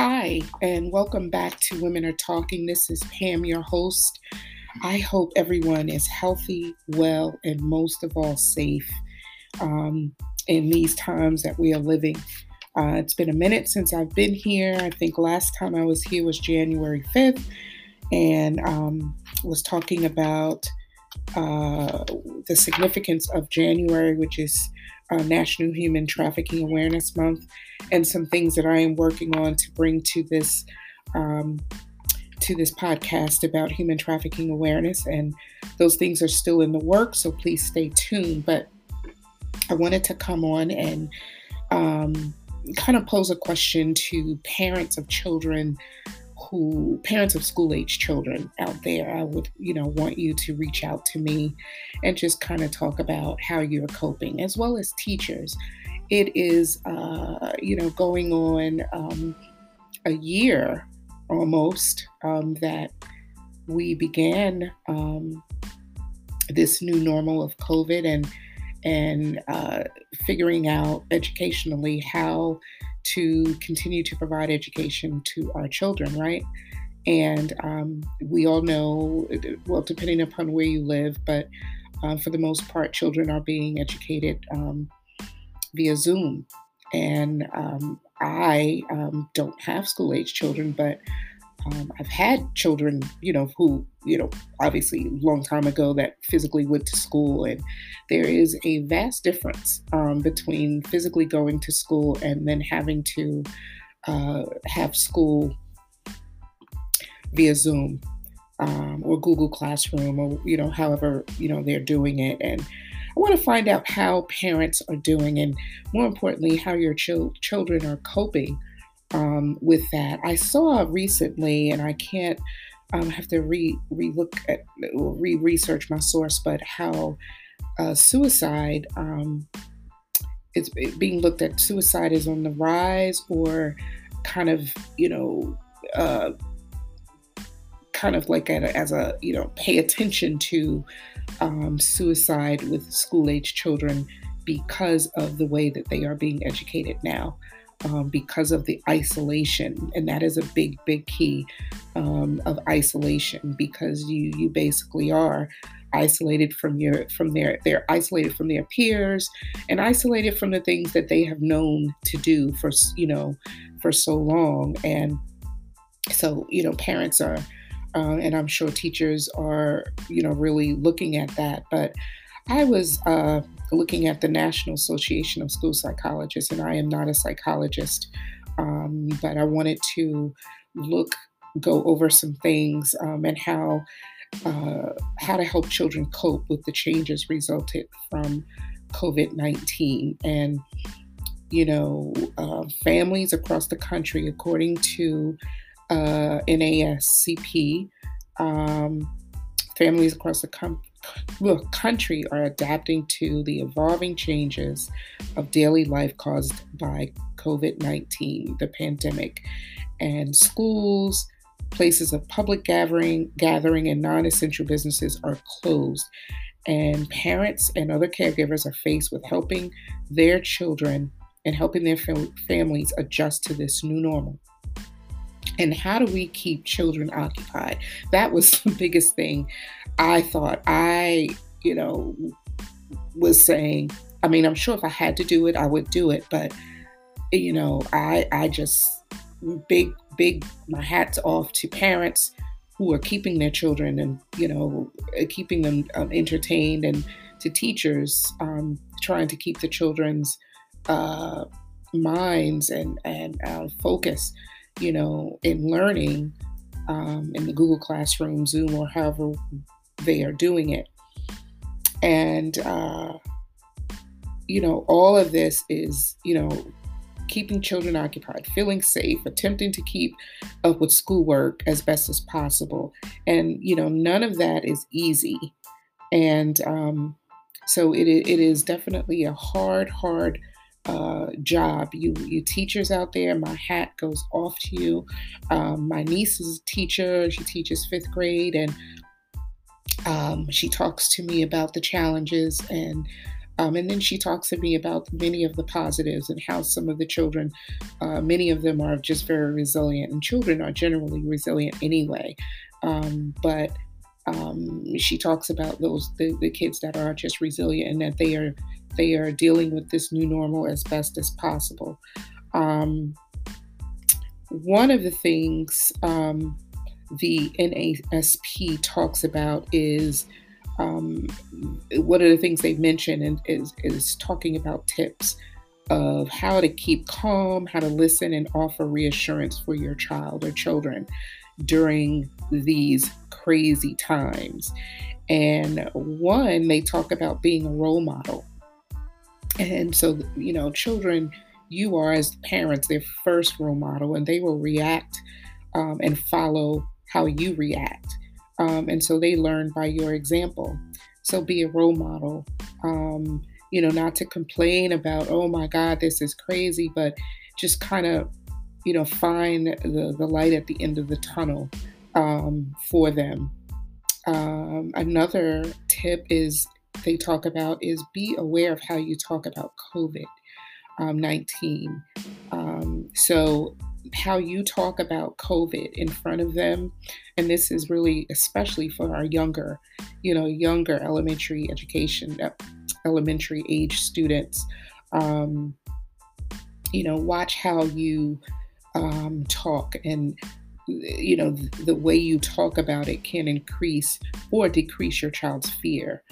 Hi, and welcome back to Women Are Talking. This is Pam, your host. I hope everyone is healthy, well, and most of all, safe um, in these times that we are living. Uh, it's been a minute since I've been here. I think last time I was here was January 5th and um, was talking about uh, the significance of January, which is uh, National Human Trafficking Awareness Month, and some things that I am working on to bring to this um, to this podcast about human trafficking awareness. And those things are still in the works, so please stay tuned. But I wanted to come on and um, kind of pose a question to parents of children who parents of school age children out there i would you know want you to reach out to me and just kind of talk about how you're coping as well as teachers. It is uh, you know going on um, a year almost um, that we began um, this new normal of covid and and uh, figuring out educationally how to continue to provide education to our children, right? And um, we all know, well, depending upon where you live, but uh, for the most part, children are being educated um, via Zoom. And um, I um, don't have school age children, but um, I've had children, you know, who, you know, obviously long time ago that physically went to school. And there is a vast difference um, between physically going to school and then having to uh, have school via Zoom um, or Google Classroom or, you know, however, you know, they're doing it. And I want to find out how parents are doing and more importantly, how your ch- children are coping um, with that. I saw recently, and I can't um, have to re look at re research my source, but how uh, suicide um, it's being looked at. Suicide is on the rise, or kind of you know. Uh, kind of like a, as a you know pay attention to um, suicide with school age children because of the way that they are being educated now um, because of the isolation, and that is a big, big key um, of isolation because you you basically are isolated from your from their they're isolated from their peers and isolated from the things that they have known to do for you know for so long. And so you know parents are uh, and i'm sure teachers are you know really looking at that. But i was uh, looking at the National Association of School Psychologists, and I am not a psychologist, um, but I wanted to look, go over some things um, and how uh, how to help children cope with the changes resulted from COVID nineteen and. You know, uh, families across the country, according to uh, NASCP, um, families across the com- the country are adapting to the evolving changes of daily life caused by COVID 19, the pandemic, and schools, places of public gathering, gathering and non-essential businesses are closed. And parents and other caregivers are faced with helping their children and helping their fam- families adjust to this new normal. And how do we keep children occupied? That was the biggest thing I thought. I, you know, was saying, I mean, I'm sure if I had to do it, I would do it, but you know, I I just big big my hats off to parents who are keeping their children and you know keeping them um, entertained and to teachers um, trying to keep the children's uh, minds and and uh, focus you know, in learning um, in the Google Classroom, Zoom, or however they are doing it. And, uh, you know, all of this is, you know, keeping children occupied, feeling safe, attempting to keep up with schoolwork as best as possible. And, you know, none of that is easy. And um, so it, it is definitely a hard, hard uh, job. You, you teachers out there, my hat goes off to you. Um, my niece is a teacher. She teaches fifth grade, and um, she talks to me about the challenges and Um, and then she talks to me about many of the positives and how some of the children, uh, many of them are just very resilient, and children are generally resilient anyway. Um, but um, she talks about those the, the kids that are just resilient and that they are they are dealing with this new normal as best as possible. Um, one of the things um, the NASP talks about is um, one of the things they mention is, is talking about tips of how to keep calm, how to listen and offer reassurance for your child or children during these crazy times. And one, they talk about being a role model. And so, you know, children, you are as parents their first role model, and they will react um, and follow how you react. Um, and so they learn by your example. So be a role model. Um, you know, not to complain about, oh my God, this is crazy, but just kind of, you know, find the, the light at the end of the tunnel um, for them. Um, another tip is they talk about is be aware of how you talk about COVID um, 19. Um, so how you talk about COVID in front of them. And this is really especially for our younger, you know, younger elementary education, uh, elementary age students. Um, you know, watch how you um, talk and you know the way you talk about it can increase or decrease your child's fear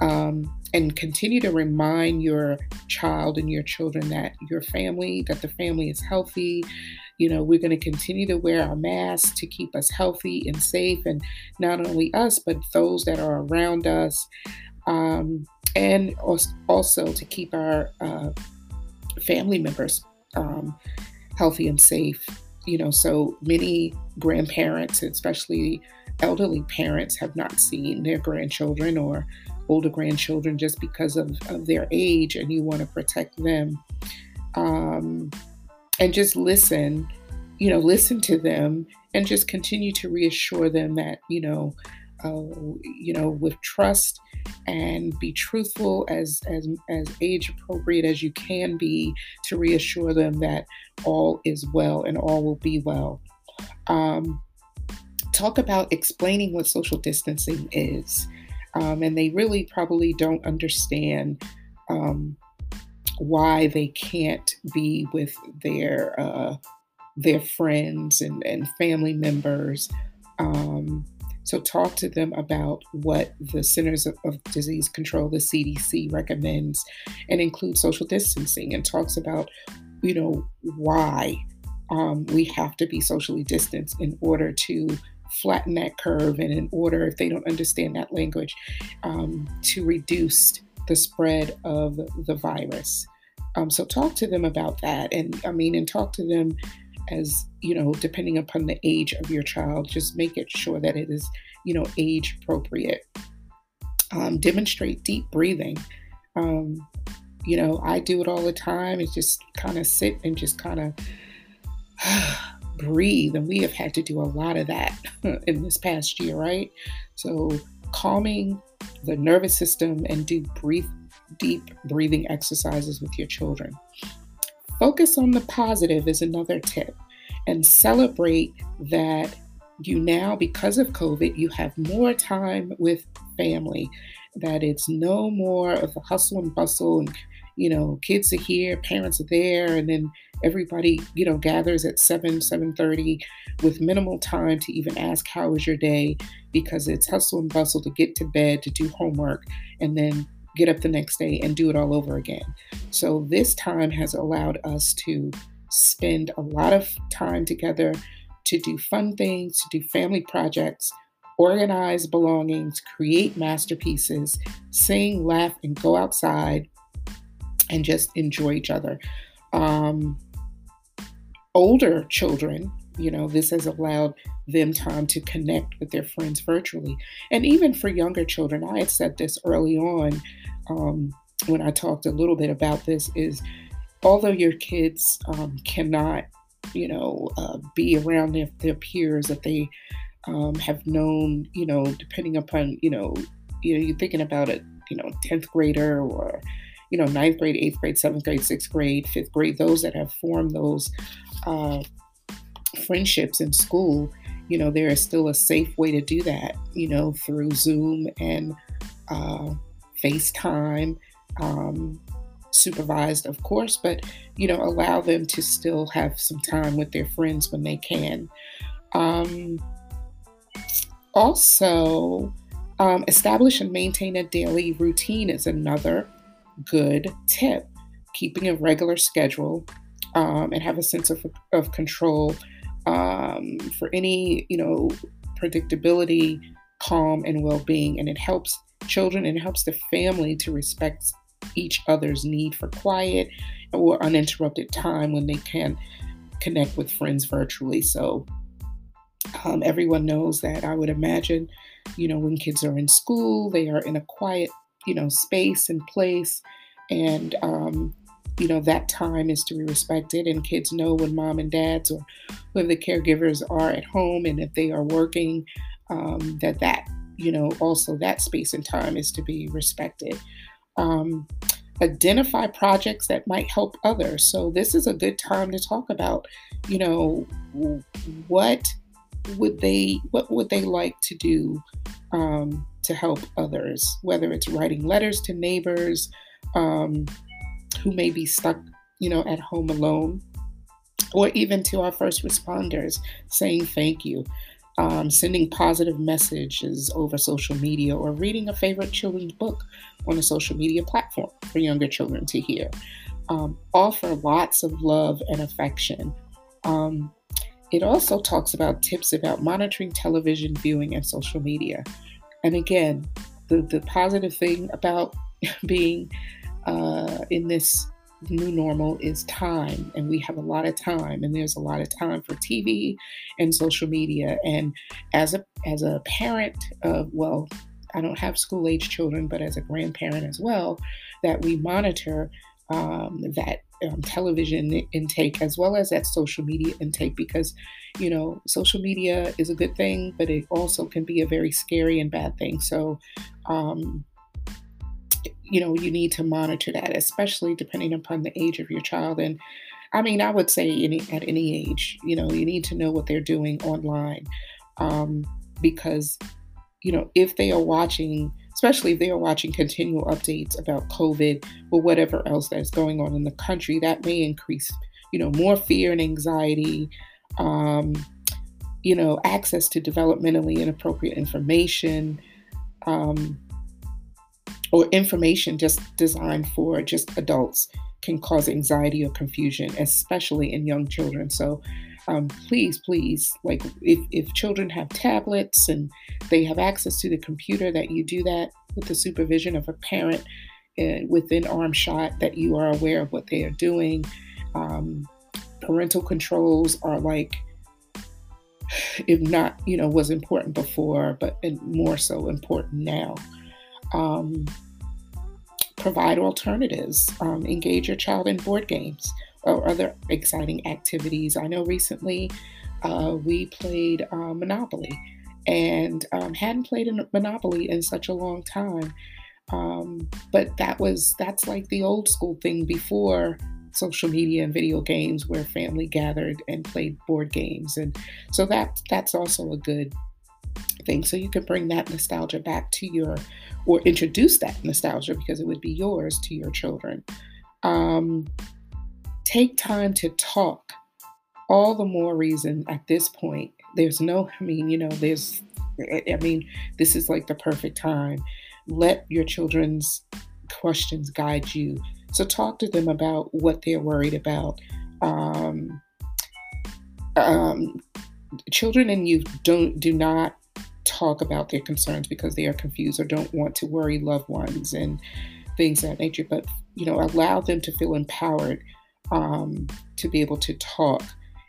um, and continue to remind your child and your children that your family that the family is healthy you know, we're going to continue to wear our masks to keep us healthy and safe, and not only us, but those that are around us. Um, and also to keep our uh, family members um, healthy and safe. You know, so many grandparents, especially elderly parents, have not seen their grandchildren or older grandchildren just because of, of their age, and you want to protect them. Um, and just listen, you know, listen to them and just continue to reassure them that, you know, uh, you know, with trust and be truthful as as as age appropriate as you can be to reassure them that all is well and all will be well. Um, talk about explaining what social distancing is, um, and they really probably don't understand um, why they can't be with their uh, their friends and, and family members. Um, so talk to them about what the Centers of, of, Disease Control, the CDC, recommends, and include social distancing and talks about, you know, why um, we have to be socially distanced in order to flatten that curve and in order, if they don't understand that language, um, to reduce the spread of the virus. Um, so talk to them about that. And I mean, and talk to them as, you know, depending upon the age of your child, just make it sure that it is, you know, age appropriate. Um, demonstrate deep breathing. Um, you know, I do it all the time. It's just kind of sit and just kind of breathe. And we have had to do a lot of that in this past year, right? So calming the nervous system and do breathe deep breathing exercises with your children. Focus on the positive is another tip and celebrate that you now, because of COVID, you have more time with family, that it's no more of the hustle and bustle and you know kids are here parents are there and then everybody you know gathers at 7 7.30 with minimal time to even ask how was your day because it's hustle and bustle to get to bed to do homework and then get up the next day and do it all over again. So this time has allowed us to spend a lot of time together to do fun things, to do family projects, organize belongings, create masterpieces, sing, laugh, and go outside and just enjoy each other. Um, older children, you know, this has allowed them time to connect with their friends virtually. And even for younger children, I had said this early on um, when I talked a little bit about this is although your kids um, cannot, you know, uh, be around their, their peers that they um, have known, you know, depending upon, you know, you know, you're thinking about it you know, 10th grader or, you know, ninth grade, eighth grade, seventh grade, sixth grade, fifth grade, those that have formed those uh, friendships in school, you know, there is still a safe way to do that, you know, through Zoom and uh, FaceTime, um, supervised, of course, but, you know, allow them to still have some time with their friends when they can. Um, also, um, establish and maintain a daily routine is another good tip. Keeping a regular schedule um, and have a sense of, of control um, for any, you know, predictability, calm, and well being. And it helps children and helps the family to respect each other's need for quiet or uninterrupted time when they can connect with friends virtually. So, um, everyone knows that I would imagine, you know, when kids are in school, they are in a quiet, you know, space and place. And, um, you know, that time is to be respected. And kids know when mom and dads or whoever the caregivers are at home and if they are working, um, that that, you know, also that space and time is to be respected. Um, identify projects that might help others. So this is a good time to talk about, you know, what would they what would they like to do um, to help others? Whether it's writing letters to neighbors um, who may be stuck you know at home alone or even to our first responders saying thank you um, sending positive messages over social media or reading a favorite children's book on a social media platform for younger children to hear. Um, offer lots of love and affection. Um, it also talks about tips about monitoring television viewing and social media. And again, the, the positive thing about being uh, in this new normal is time and we have a lot of time and there's a lot of time for tv and social media and as a as a parent of well i don't have school age children but as a grandparent as well that we monitor um, that um, television intake as well as that social media intake because you know social media is a good thing but it also can be a very scary and bad thing. So um, you know you need to monitor that especially depending upon the age of your child. And i mean i would say any at any age you know you need to know what they're doing online um, because you know if they are watching especially if they are watching continual updates about COVID or whatever else that's going on in the country, that may increase, you know, more fear and anxiety, um, you know, access to developmentally inappropriate information, um, or information just designed for just adults can cause anxiety or confusion, especially in young children. So, um, please, please, like if, if children have tablets and they have access to the computer, that you do that with the supervision of a parent uh, within arm shot, that you are aware of what they are doing. Um, parental controls are like, if not, you know, was important before, but more so important now. Um, provide alternatives. Um, engage your child in board games or other exciting activities. I know recently uh, we played uh, Monopoly and um, hadn't played a Monopoly in such a long time. Um, but that was that's like the old school thing before social media and video games where family gathered and played board games and so that that's also a good thing so you can bring that nostalgia back to your or introduce that nostalgia because it would be yours to your children um, take time to talk. All the more reason at this point. There's no, I mean, you know, there's, I mean, this is like the perfect time. Let your children's questions guide you. So talk to them about what they're worried about. Um, um, children and youth don't do not talk about their concerns because they are confused or don't want to worry loved ones and things of that nature. But you know, allow them to feel empowered um, to be able to talk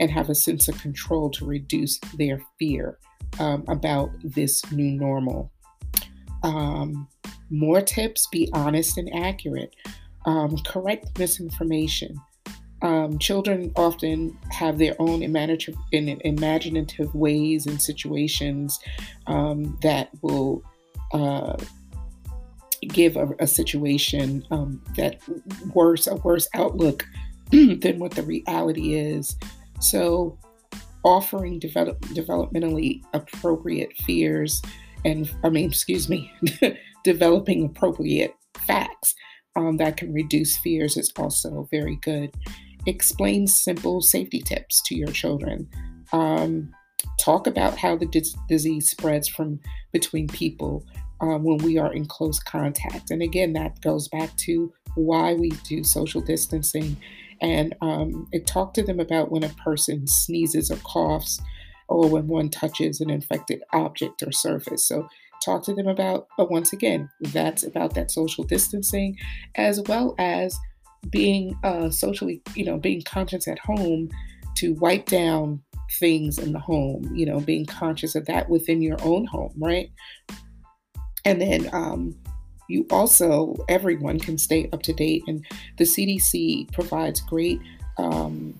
and have a sense of control to reduce their fear um, about this new normal. Um, more tips be honest and accurate. Um, correct misinformation. Um, children often have their own imaginative, ways and situations um, that will, uh, give a, a situation um, that worse, a worse outlook than what the reality is. So, offering develop, developmentally appropriate fears and, I mean, excuse me, developing appropriate facts um, that can reduce fears is also very good. Explain simple safety tips to your children. Um, talk about how the dis- disease spreads from between people uh, when we are in close contact. And again, that goes back to why we do social distancing. And um, it talked to them about when a person sneezes or coughs, or when one touches an infected object or surface. So talk to them about, but once again, that's about that social distancing, as well as being uh, socially, you know, being conscious at home to wipe down things in the home, you know, being conscious of that within your own home, right? And then um, you also, everyone can stay up to date, and the CDC provides great, um,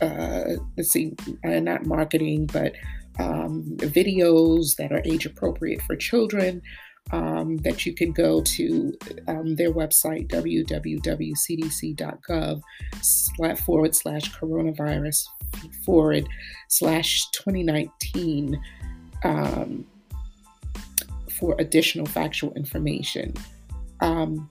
uh, let's see, uh, not marketing, but um, videos that are age appropriate for children. Um, that you can go to um, their website, www.cdc.gov forward slash coronavirus forward slash 2019 um, for additional factual information. Um,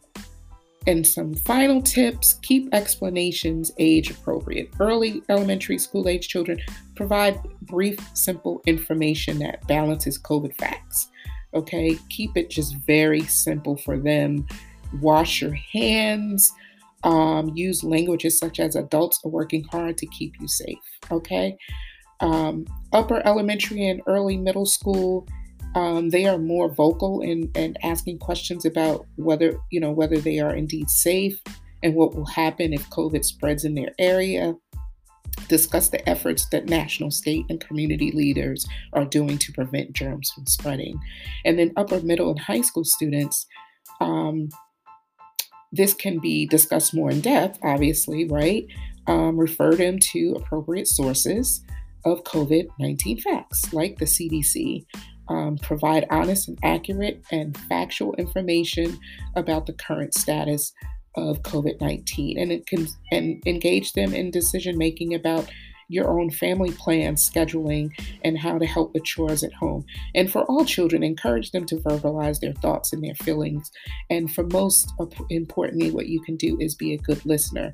and some final tips keep explanations age appropriate. Early elementary school age children provide brief, simple information that balances COVID facts. Okay, keep it just very simple for them. Wash your hands. Um, use languages such as adults are working hard to keep you safe. Okay, um, upper elementary and early middle school um, they are more vocal in, in asking questions about whether you know whether they are indeed safe and what will happen if COVID spreads in their area. Discuss the efforts that national, state, and community leaders are doing to prevent germs from spreading. And then upper, middle, and high school students, um, this can be discussed more in depth, obviously, right? Um, refer them to appropriate sources of COVID 19 facts, like the CDC, um, provide honest and accurate and factual information about the current status of COVID 19 and it can and engage them in decision making about your own family plans, scheduling, and how to help with chores at home. And for all children, encourage them to verbalize their thoughts and their feelings. And for most importantly, what you can do is be a good listener.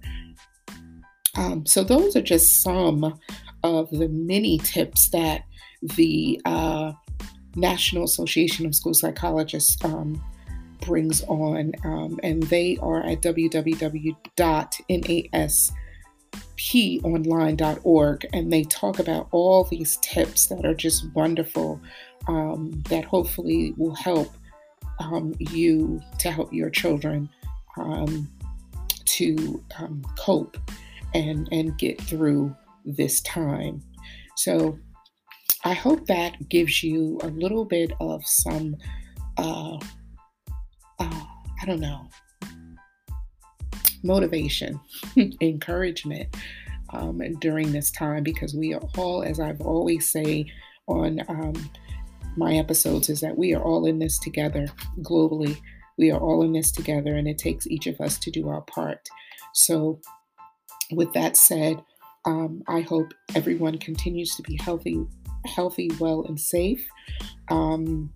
Um, so, those are just some of the many tips that the uh, National Association of School Psychologists um, brings on, um, and they are at www.nasponline.org, and they talk about all these tips that are just wonderful um, that hopefully will help um, you to help your children um, to um, cope and and get through this time. So I hope that gives you a little bit of some, uh, uh, I don't know, motivation, encouragement um, during this time because we are all, as I've always say on um, my episodes, is that we are all in this together globally. We are all in this together, and it takes each of us to do our part. So, with that said, um, I hope everyone continues to be healthy, healthy, well, and safe. Um,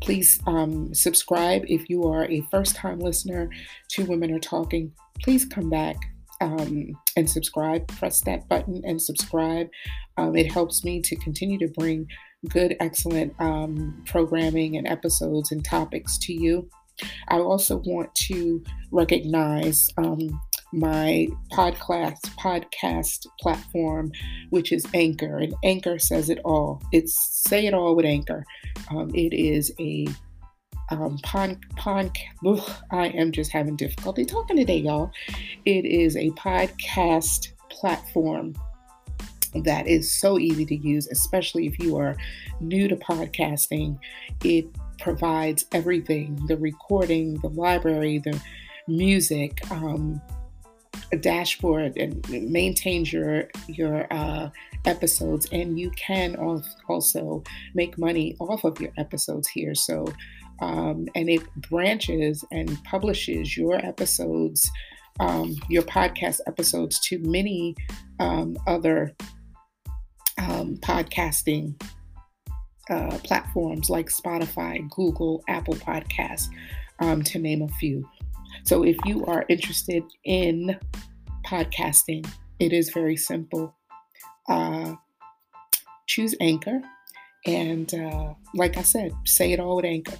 please um, subscribe if you are a first time listener to Women Are Talking. Please come back um, and subscribe. Press that button and subscribe. Um, it helps me to continue to bring good, excellent um, programming and episodes and topics to you. I also want to recognize um, my podcast podcast platform, which is Anchor, and Anchor says it all. It's say it all with Anchor. Um, it is a um, pon, pon, ugh, I am just having difficulty talking today, y'all. It is a podcast platform that is so easy to use, especially if you are new to podcasting. It provides everything the recording, the library, the music, um, dashboard and maintains your your uh, episodes and you can also make money off of your episodes here so um, and it branches and publishes your episodes, um, your podcast episodes to many um, other um, podcasting uh, platforms like Spotify, Google, Apple Podcasts, um, to name a few. So if you are interested in podcasting, it is very simple. Uh, choose Anchor. And uh, like I said, say it all with Anchor.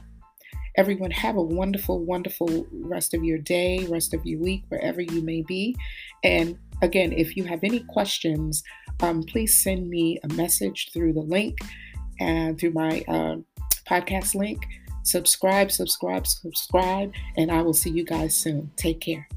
Everyone, have a wonderful, wonderful rest of your day, rest of your week, wherever you may be. And again, if you have any questions, um, please send me a message through the link and through my uh, podcast link. Subscribe, subscribe, subscribe, and I will see you guys soon. Take care.